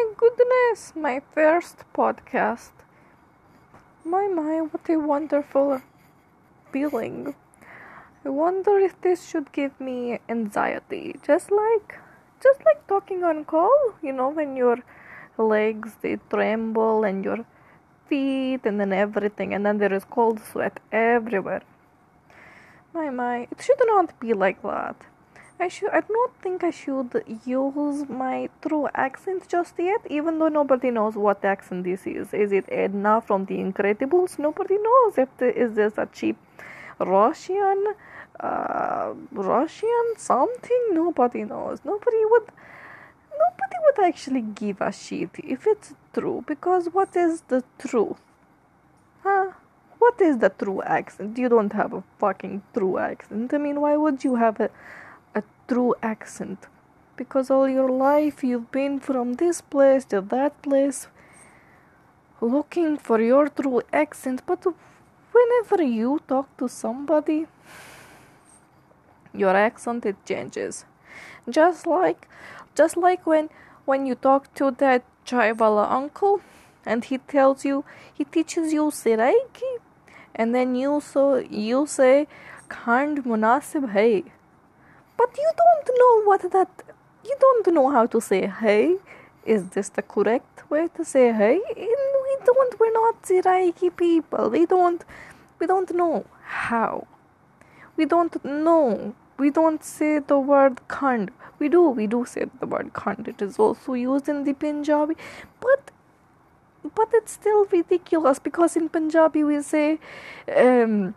my goodness, my first podcast. My, my, what a wonderful feeling. I wonder if this should give me anxiety. Just like, just like talking on call, you know, when your legs they tremble and your feet and then everything, and then there is cold sweat everywhere. My, my, it should not be like that. I should. I don't think I should use my true accent just yet, even though nobody knows what accent this is. Is it Edna from The Incredibles? Nobody knows. If the, is this a cheap Russian, uh, Russian something? Nobody knows. Nobody would. Nobody would actually give a shit if it's true. Because what is the truth? Huh? What is the true accent? You don't have a fucking true accent. I mean, why would you have a true accent. Because all your life you've been from this place to that place looking for your true accent. But whenever you talk to somebody your accent it changes. Just like just like when when you talk to that chaiwala uncle and he tells you he teaches you siraiki and then you so you say kind munasib hai but you don't know what that you don't know how to say hey. Is this the correct way to say hey? We don't we're not Seraiki people. We don't we don't know how. We don't know. We don't say the word khand. We do we do say the word khand. It is also used in the punjabi. But but it's still ridiculous because in punjabi we say um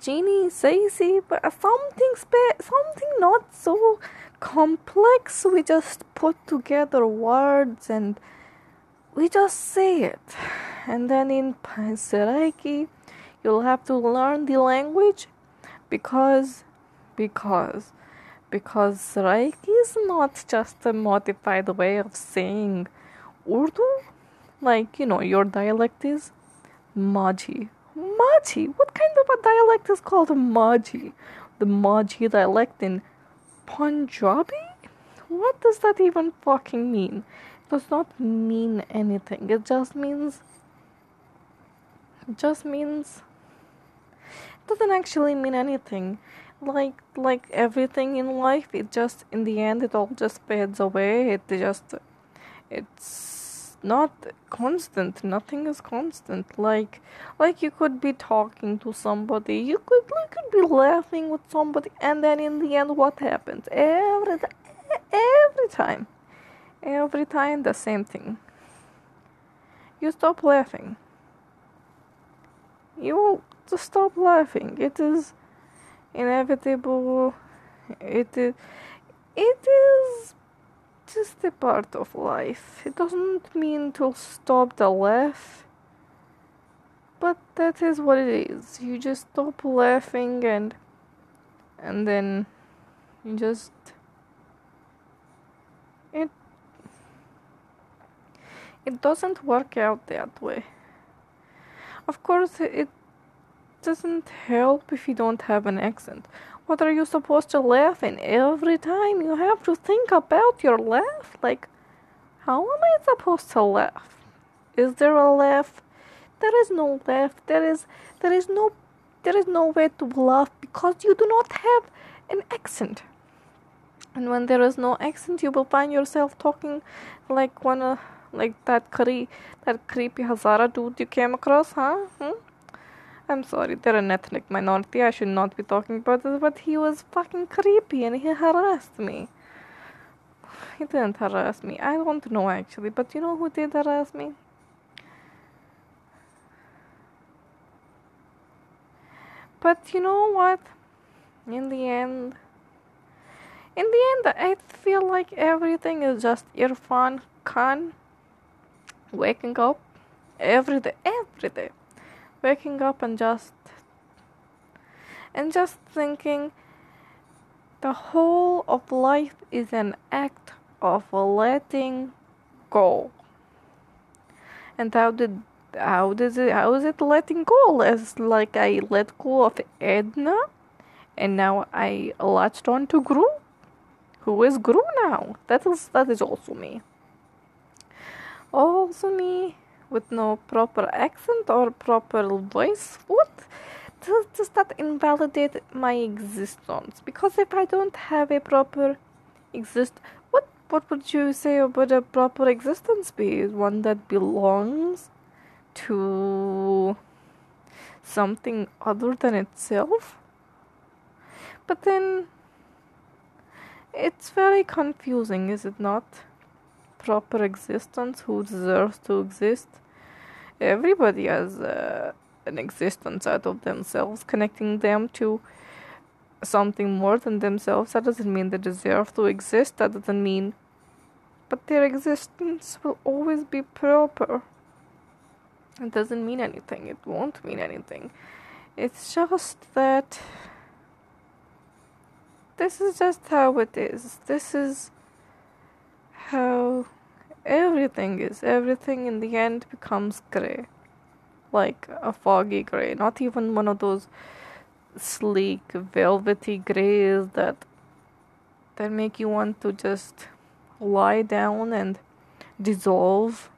Genie Sassy, but something spe- something not so complex. We just put together words and we just say it. And then in Seraiki, you'll have to learn the language because because because Seraiki is not just a modified way of saying Urdu. Like, you know, your dialect is Maji Maji. What kind of a dialect is called a Maji? The Maji dialect in Punjabi? What does that even fucking mean? It does not mean anything. It just means. It just means. It doesn't actually mean anything. Like like everything in life, it just in the end it all just fades away. It just it's not constant. Nothing is constant. Like like you could be talking to somebody. You could you could be laughing with somebody and then in the end what happens? Every every time. Every time the same thing. You stop laughing. You just stop laughing. It is inevitable. It is it is just a part of life. It doesn't mean to stop the laugh, but that is what it is. You just stop laughing and and then you just it it doesn't work out that way. Of course, it doesn't help if you don't have an accent. What are you supposed to laugh in? Every time you have to think about your laugh? Like, how am I supposed to laugh? Is there a laugh? There is no laugh. There is there is no there is no way to laugh because you do not have an accent. And when there is no accent, you will find yourself talking like one, uh, like that cre- that creepy Hazara dude you came across, huh? Hmm? I'm sorry, they're an ethnic minority. I should not be talking about this, but he was fucking creepy and he harassed me. He didn't harass me. I don't know actually, but you know who did harass me? But you know what? In the end, in the end, I feel like everything is just Irfan Khan waking up every day, every day waking up and just and just thinking the whole of life is an act of letting go. And how did how does it how is it letting go? As like i let go of edna and now i latched on to gru who is gru now. That is that is also me. Also me with no proper accent or proper voice. What? Does, does that invalidate my existence? Because if I don't have a proper exist, what what would you say about a proper existence be? One that belongs to something other than itself? But then it's very confusing, is it not? Proper existence, who deserves to exist? Everybody has uh, an existence out of themselves, connecting them to something more than themselves. That doesn't mean they deserve to exist, that doesn't mean. But their existence will always be proper. It doesn't mean anything, it won't mean anything. It's just that this is just how it is. This is how everything is. Everything in the end becomes grey. Like a foggy grey. Not even one of those sleek, velvety greys that that make you want to just lie down and dissolve.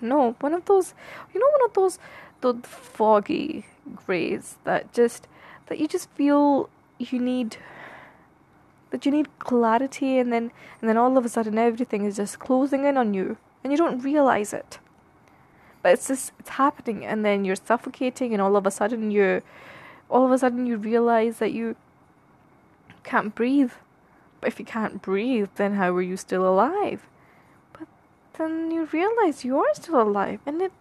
No, one of those you know one of those those foggy grays that just that you just feel you need that you need clarity and then and then all of a sudden everything is just closing in on you and you don't realize it. But it's just it's happening and then you're suffocating and all of a sudden you all of a sudden you realize that you can't breathe. But if you can't breathe then how are you still alive? But then you realize you are still alive and it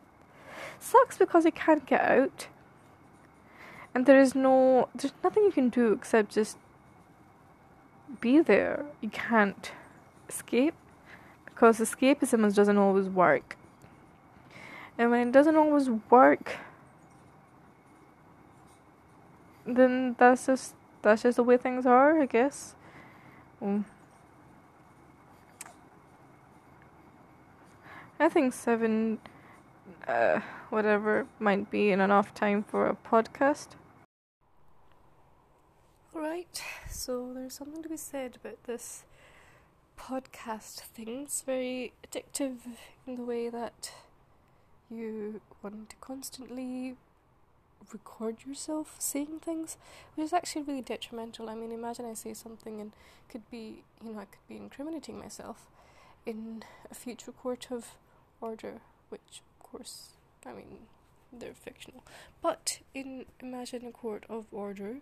sucks because you can't get out. And there is no there's nothing you can do except just be there. You can't escape because escapism doesn't always work. And when it doesn't always work, then that's just that's just the way things are, I guess. Mm. I think seven, uh, whatever might be enough time for a podcast. Right, so there's something to be said about this podcast thing. It's very addictive in the way that you want to constantly record yourself saying things, which is actually really detrimental. I mean, imagine I say something and could be, you know, I could be incriminating myself in a future court of order, which, of course, I mean, they're fictional. But in imagine a court of order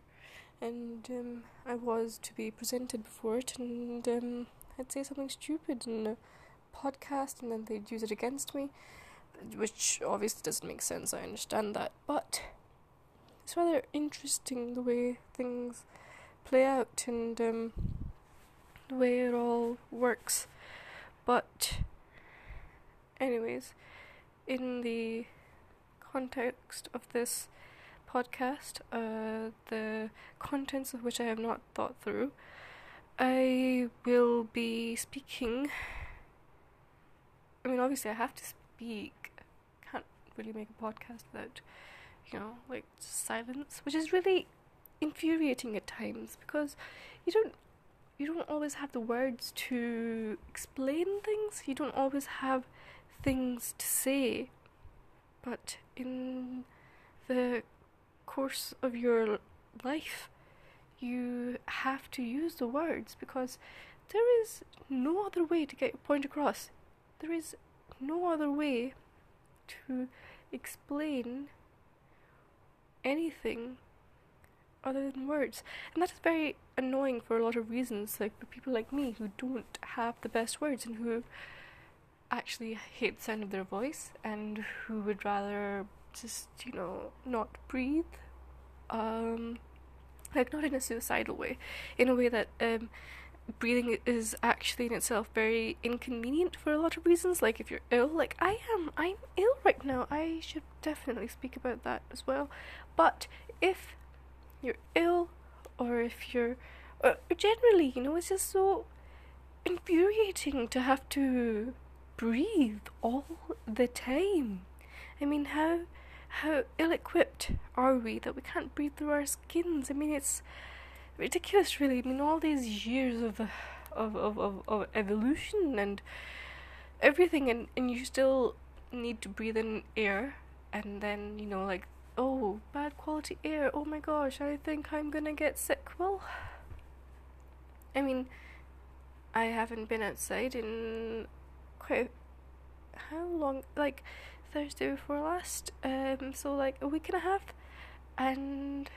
and um, I was to be presented before it, and um, I'd say something stupid in a podcast, and then they'd use it against me, which obviously doesn't make sense. I understand that, but it's rather interesting the way things play out and um, the way it all works. But, anyways, in the context of this podcast, uh, the contents of which I have not thought through. I will be speaking. I mean, obviously, I have to speak. Can't really make a podcast without, you know, like silence, which is really infuriating at times because you don't you don't always have the words to explain things. You don't always have things to say. But in the course of your life, you have to use the words because there is no other way to get your point across. There is no other way to explain anything other than words. And that is very annoying for a lot of reasons, like for people like me who don't have the best words and who actually hate the sound of their voice and who would rather just, you know, not breathe. Um, like, not in a suicidal way, in a way that um, breathing is actually in itself very inconvenient for a lot of reasons. Like, if you're ill, like I am, I'm ill right now. I should definitely speak about that as well. But if you're ill, or if you're, or generally, you know, it's just so infuriating to have to breathe all the time. I mean, how how ill equipped are we that we can't breathe through our skins? I mean, it's ridiculous, really. I mean, all these years of of of of, of evolution and everything and, and you still need to breathe in air and then you know like oh bad quality air oh my gosh i think i'm gonna get sick well i mean i haven't been outside in quite how long like thursday before last um so like a week and a half and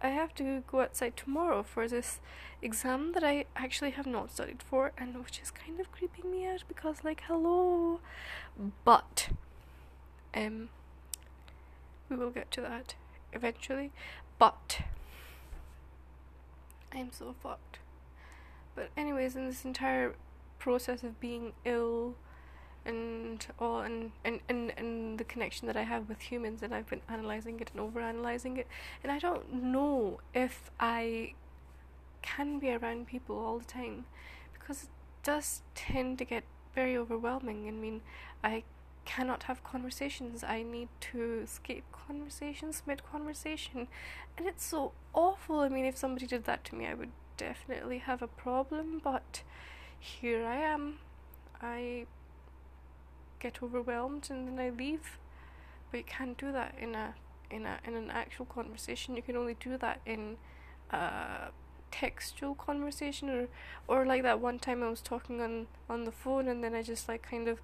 I have to go outside tomorrow for this exam that I actually have not studied for, and which is kind of creeping me out because, like, hello. But, um, we will get to that eventually. But, I'm so fucked. But, anyways, in this entire process of being ill, and all and, and, and, and the connection that I have with humans and I've been analyzing it and over analyzing it and I don't know if I can be around people all the time because it does tend to get very overwhelming. I mean I cannot have conversations. I need to escape conversations mid conversation and it's so awful. I mean if somebody did that to me I would definitely have a problem but here I am. I get overwhelmed and then I leave. But you can't do that in a in a in an actual conversation. You can only do that in a textual conversation or or like that one time I was talking on on the phone and then I just like kind of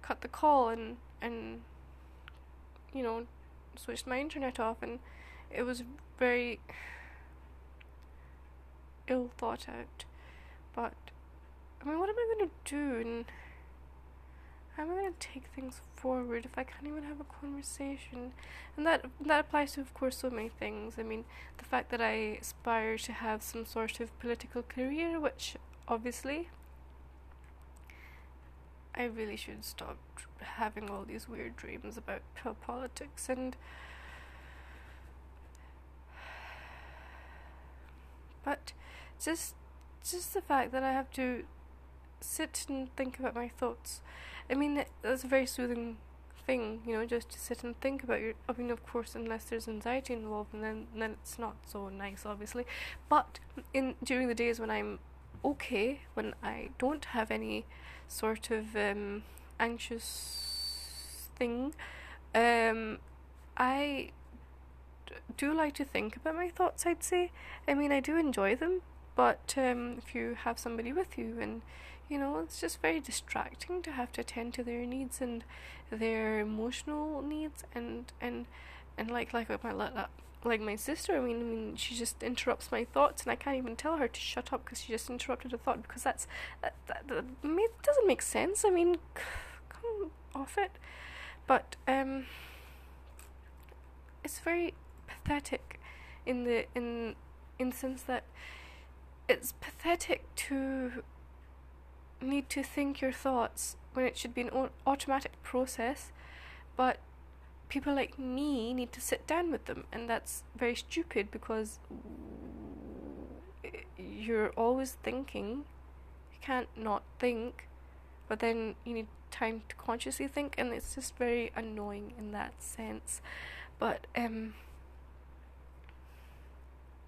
cut the call and and you know switched my internet off and it was very ill thought out. But I mean, what am I going to do? And how am I going to take things forward if I can't even have a conversation? And that that applies to, of course, so many things. I mean, the fact that I aspire to have some sort of political career, which obviously I really should stop having all these weird dreams about politics and. But just just the fact that I have to sit and think about my thoughts. I mean, that's a very soothing thing, you know, just to sit and think about your. I mean, of course, unless there's anxiety involved, and then then it's not so nice, obviously. But in during the days when I'm okay, when I don't have any sort of um, anxious thing, um, I do like to think about my thoughts. I'd say. I mean, I do enjoy them, but um, if you have somebody with you and you know it's just very distracting to have to attend to their needs and their emotional needs and and and like like my like my sister I mean I mean she just interrupts my thoughts and I can't even tell her to shut up because she just interrupted a thought because that's that, that, that doesn't make sense. I mean come off it. But um it's very pathetic in the in in the sense that it's pathetic to need to think your thoughts when it should be an automatic process, but people like me need to sit down with them, and that's very stupid because you're always thinking. You can't not think, but then you need time to consciously think, and it's just very annoying in that sense. But um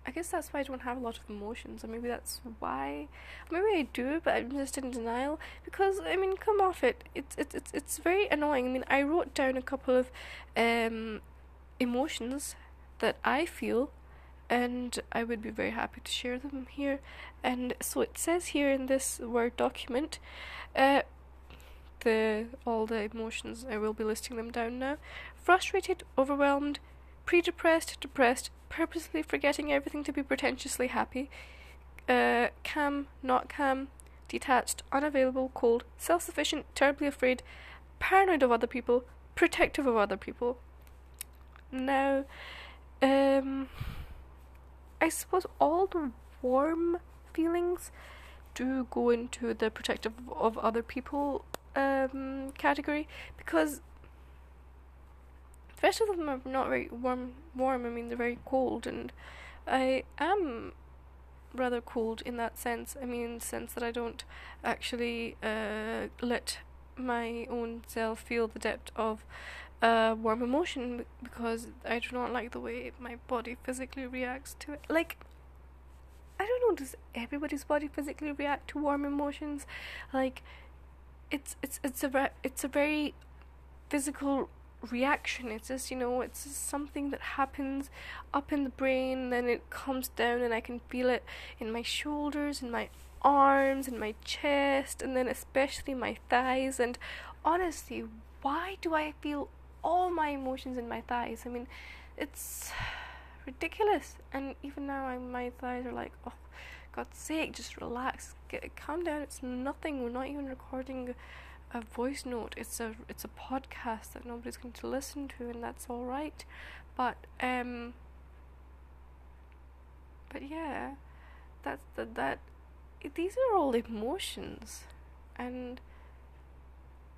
I guess that's why I don't have a lot of emotions, or maybe that's why. Maybe I do, but I'm just in denial because I mean, come off it. It's it's it's it's very annoying. I mean, I wrote down a couple of um, emotions that I feel, and I would be very happy to share them here. And so it says here in this word document, uh, the all the emotions. I will be listing them down now. Frustrated, overwhelmed, pre-depressed, depressed, purposely forgetting everything to be pretentiously happy, uh, calm, not calm, detached, unavailable, cold, self-sufficient, terribly afraid, paranoid of other people, protective of other people. Now, um, I suppose all the warm feelings do go into the protective of other people um, category because rest of them are not very warm. Warm. I mean, they're very cold, and I am rather cold in that sense. I mean, in the sense that I don't actually uh, let my own self feel the depth of uh, warm emotion because I do not like the way my body physically reacts to it. Like, I don't know, does everybody's body physically react to warm emotions? Like, it's it's it's a it's a very physical reaction. It's just, you know, it's just something that happens up in the brain, then it comes down, and I can feel it in my shoulders, in my arms, in my chest, and then especially my thighs. And honestly, why do I feel all my emotions in my thighs? I mean, it's ridiculous. And even now, I, my thighs are like, oh, God's sake, just relax, get calm down. It's nothing. We're not even recording a voice note. It's a it's a podcast that nobody's going to listen to, and that's all right. But um, but yeah, that's the, that. These are all emotions, and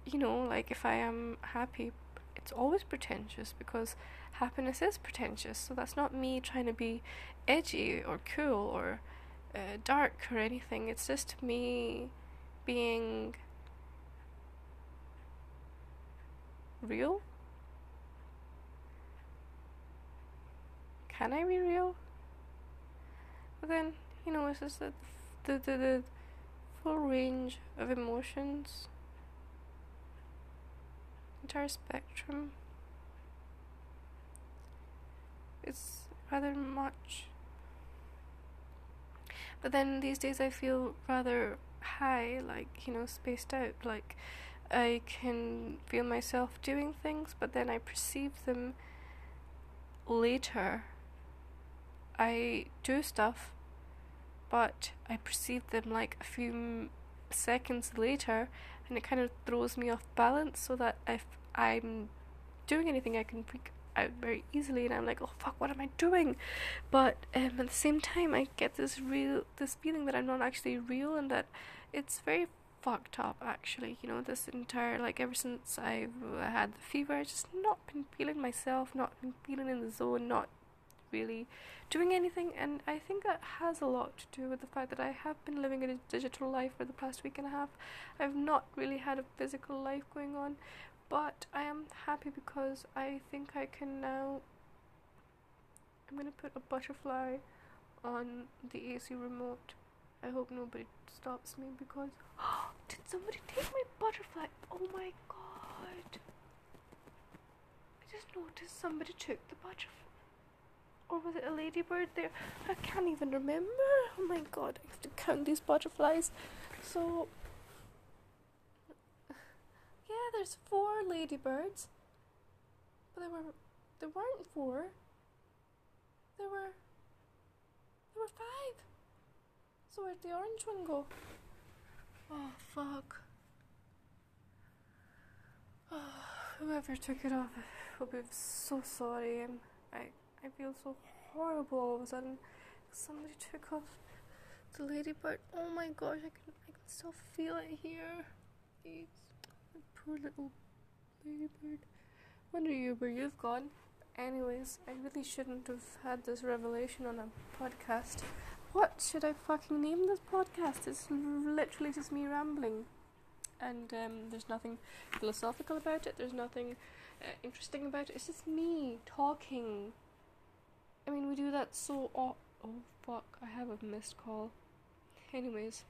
you know, like if I am happy, it's always pretentious because happiness is pretentious. So that's not me trying to be edgy or cool or uh, dark or anything. It's just me being real? Can I be real? But then, you know, it's just the, the, the full range of emotions, entire spectrum. It's rather much. But then these days I feel rather high, like, you know, spaced out, like I can feel myself doing things, but then I perceive them later. I do stuff, but I perceive them like a few seconds later, and it kind of throws me off balance so that if I'm doing anything, I can freak out very easily, and I'm like, oh fuck, what am I doing? But um, at the same time, I get this real, this feeling that I'm not actually real, and that it's very fucked up actually you know this entire like ever since I've had the fever I've just not been feeling myself not been feeling in the zone not really doing anything and I think that has a lot to do with the fact that I have been living in a digital life for the past week and a half. I've not really had a physical life going on but I am happy because I think I can now I'm gonna put a butterfly on the AC remote I hope nobody stops me because did somebody take my butterfly? Oh my god. I just noticed somebody took the butterfly. Or was it a ladybird there? I can't even remember. Oh my god, I have to count these butterflies. So Yeah, there's four ladybirds. But there were there weren't four. There were there were five. So where'd the orange one go? Oh, fuck. Oh, whoever took it off, I hope I'm so sorry. I'm, I, I feel so horrible all of a sudden. Somebody took off the ladybird. Oh my gosh, I can, I can still feel it here. It's poor little ladybird. Wonder you where you've gone. Anyways, I really shouldn't have had this revelation on a podcast. What should I fucking name this podcast? It's literally just me rambling. And um, there's nothing philosophical about it, there's nothing uh, interesting about it. It's just me talking. I mean, we do that so. Oh, oh fuck, I have a missed call. Anyways.